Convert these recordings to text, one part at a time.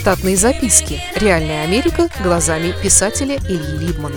Штатные записки. Реальная Америка глазами писателя Ильи Либмана.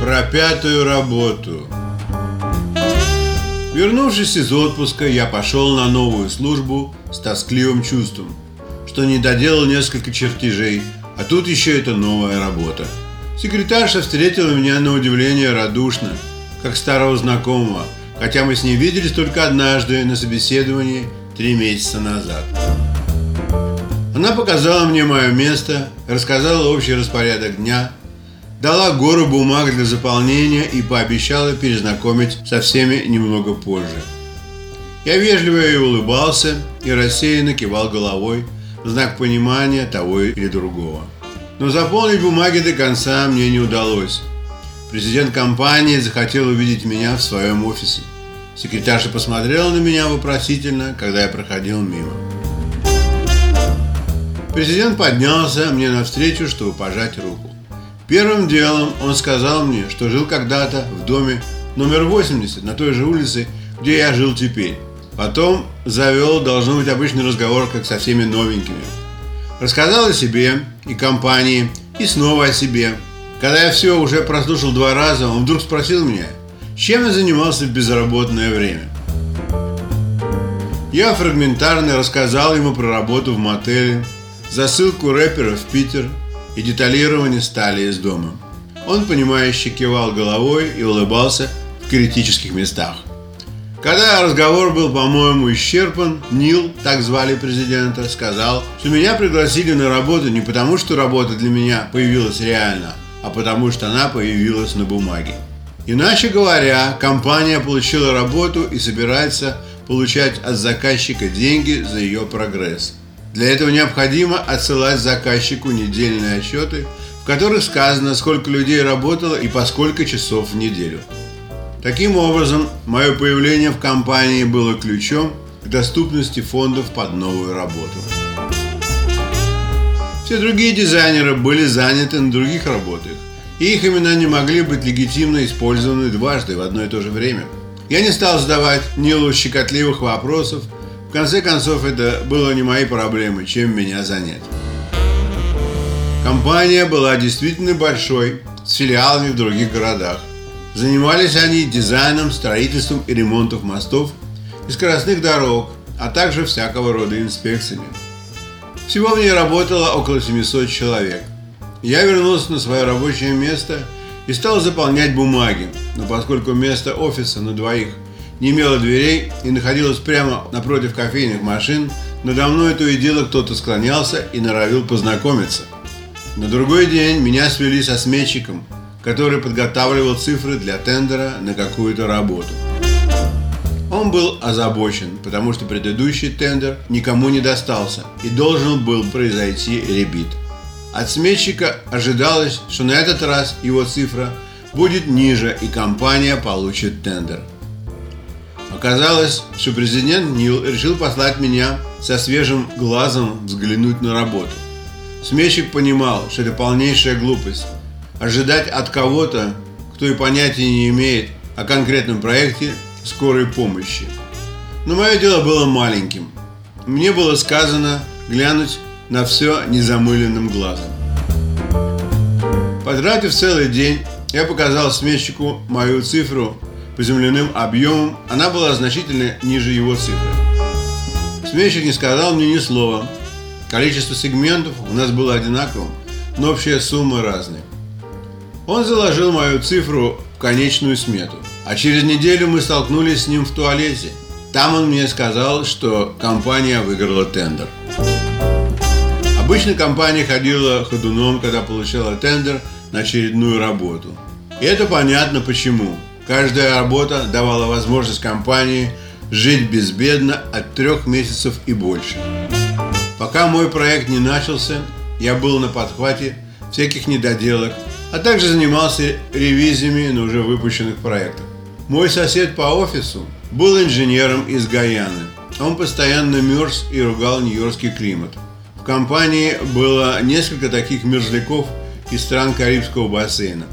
Про пятую работу. Вернувшись из отпуска, я пошел на новую службу с тоскливым чувством, что не доделал несколько чертежей, а тут еще это новая работа. Секретарша встретила меня на удивление радушно, как старого знакомого, хотя мы с ней виделись только однажды на собеседовании три месяца назад. Она показала мне мое место, рассказала общий распорядок дня, дала гору бумаг для заполнения и пообещала перезнакомить со всеми немного позже. Я вежливо ей улыбался и рассеянно кивал головой в знак понимания того или другого. Но заполнить бумаги до конца мне не удалось. Президент компании захотел увидеть меня в своем офисе. Секретарша посмотрела на меня вопросительно, когда я проходил мимо. Президент поднялся мне навстречу, чтобы пожать руку. Первым делом он сказал мне, что жил когда-то в доме номер 80 на той же улице, где я жил теперь. Потом завел, должно быть, обычный разговор, как со всеми новенькими. Рассказал о себе и компании, и снова о себе. Когда я все уже прослушал два раза, он вдруг спросил меня, чем я занимался в безработное время. Я фрагментарно рассказал ему про работу в мотеле, засылку рэпера в Питер и деталирование стали из дома. Он, понимающе кивал головой и улыбался в критических местах. Когда разговор был, по-моему, исчерпан, Нил, так звали президента, сказал, что меня пригласили на работу не потому, что работа для меня появилась реально, а потому что она появилась на бумаге. Иначе говоря, компания получила работу и собирается получать от заказчика деньги за ее прогресс. Для этого необходимо отсылать заказчику недельные отчеты, в которых сказано, сколько людей работало и по сколько часов в неделю. Таким образом, мое появление в компании было ключом к доступности фондов под новую работу. Все другие дизайнеры были заняты на других работах, и их имена не могли быть легитимно использованы дважды в одно и то же время. Я не стал задавать Нилу щекотливых вопросов, в конце концов это было не мои проблемы, чем меня занять. Компания была действительно большой, с филиалами в других городах. Занимались они дизайном, строительством и ремонтом мостов и скоростных дорог, а также всякого рода инспекциями. Всего в ней работало около 700 человек. Я вернулся на свое рабочее место и стал заполнять бумаги, но поскольку место офиса на двоих не имело дверей и находилось прямо напротив кофейных машин, надо мной то и дело кто-то склонялся и норовил познакомиться. На другой день меня свели со сметчиком – который подготавливал цифры для тендера на какую-то работу. Он был озабочен, потому что предыдущий тендер никому не достался и должен был произойти ребит. От сметчика ожидалось, что на этот раз его цифра будет ниже и компания получит тендер. Оказалось, что президент Нил решил послать меня со свежим глазом взглянуть на работу. Сметчик понимал, что это полнейшая глупость, ожидать от кого-то, кто и понятия не имеет о конкретном проекте скорой помощи. Но мое дело было маленьким. Мне было сказано глянуть на все незамыленным глазом. Потратив целый день, я показал сметчику мою цифру по земляным объемам, она была значительно ниже его цифры. Сметчик не сказал мне ни слова. Количество сегментов у нас было одинаковым, но общая сумма разная. Он заложил мою цифру в конечную смету. А через неделю мы столкнулись с ним в туалете. Там он мне сказал, что компания выиграла тендер. Обычно компания ходила ходуном, когда получала тендер на очередную работу. И это понятно почему. Каждая работа давала возможность компании жить безбедно от трех месяцев и больше. Пока мой проект не начался, я был на подхвате всяких недоделок а также занимался ревизиями на уже выпущенных проектах. Мой сосед по офису был инженером из Гаяны. Он постоянно мерз и ругал нью-йоркский климат. Компании было несколько таких мерзляков из стран Карибского бассейна.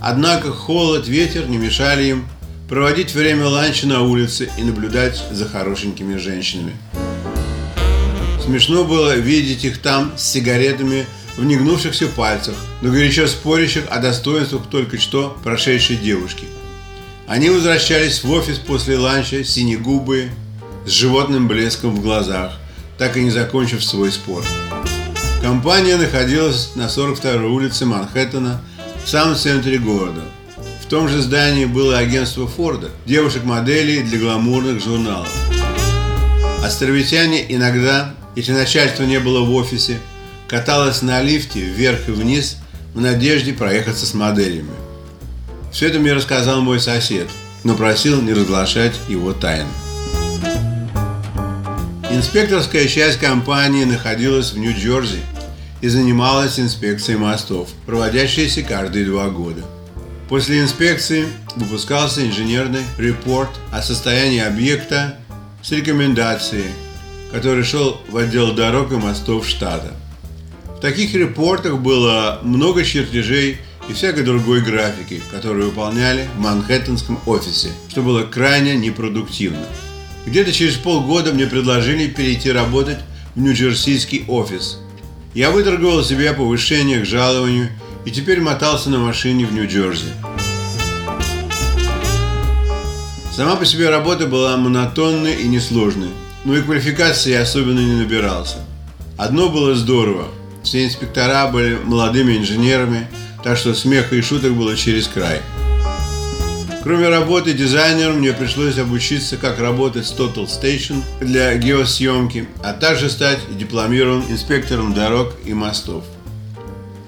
Однако холод, ветер не мешали им проводить время ланча на улице и наблюдать за хорошенькими женщинами. Смешно было видеть их там с сигаретами в негнувшихся пальцах, но горячо спорящих о достоинствах только что прошедшей девушки. Они возвращались в офис после ланча синегубые, с животным блеском в глазах, так и не закончив свой спор. Компания находилась на 42-й улице Манхэттена, в самом центре города. В том же здании было агентство Форда, девушек-моделей для гламурных журналов. Островитяне иногда, если начальство не было в офисе, каталось на лифте вверх и вниз в надежде проехаться с моделями. Все это мне рассказал мой сосед, но просил не разглашать его тайн. Инспекторская часть компании находилась в Нью-Джерси и занималась инспекцией мостов, проводящейся каждые два года. После инспекции выпускался инженерный репорт о состоянии объекта с рекомендацией, который шел в отдел дорог и мостов штата. В таких репортах было много чертежей и всякой другой графики, которые выполняли в Манхэттенском офисе, что было крайне непродуктивно. Где-то через полгода мне предложили перейти работать в Нью-Джерсийский офис. Я выторговал себе повышение к жалованию и теперь мотался на машине в Нью-Джерси. Сама по себе работа была монотонной и несложной, но и квалификации я особенно не набирался. Одно было здорово. Все инспектора были молодыми инженерами, так что смеха и шуток было через край – Кроме работы дизайнером, мне пришлось обучиться, как работать с Total Station для геосъемки, а также стать дипломированным инспектором дорог и мостов.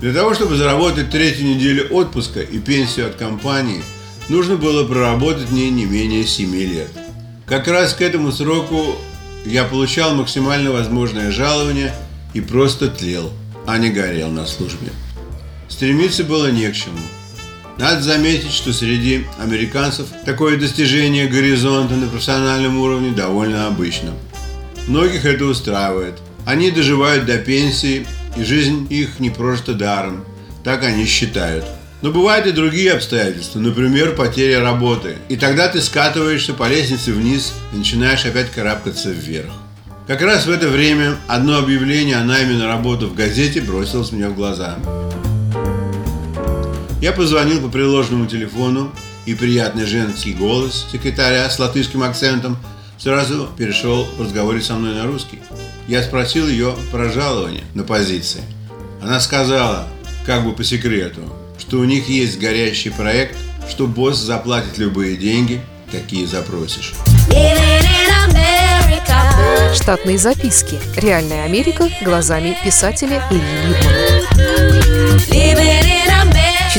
Для того, чтобы заработать третью неделю отпуска и пенсию от компании, нужно было проработать в ней не менее 7 лет. Как раз к этому сроку я получал максимально возможное жалование и просто тлел, а не горел на службе. Стремиться было не к чему – надо заметить, что среди американцев такое достижение горизонта на профессиональном уровне довольно обычно. Многих это устраивает. Они доживают до пенсии, и жизнь их не просто даром. Так они считают. Но бывают и другие обстоятельства, например, потеря работы. И тогда ты скатываешься по лестнице вниз и начинаешь опять карабкаться вверх. Как раз в это время одно объявление о найме на работу в газете бросилось мне в глаза. Я позвонил по приложенному телефону, и приятный женский голос секретаря с латышским акцентом сразу перешел в разговоре со мной на русский. Я спросил ее про жалование на позиции. Она сказала, как бы по секрету, что у них есть горящий проект, что босс заплатит любые деньги, какие запросишь. Штатные записки. Реальная Америка глазами писателя Ильи Либмана.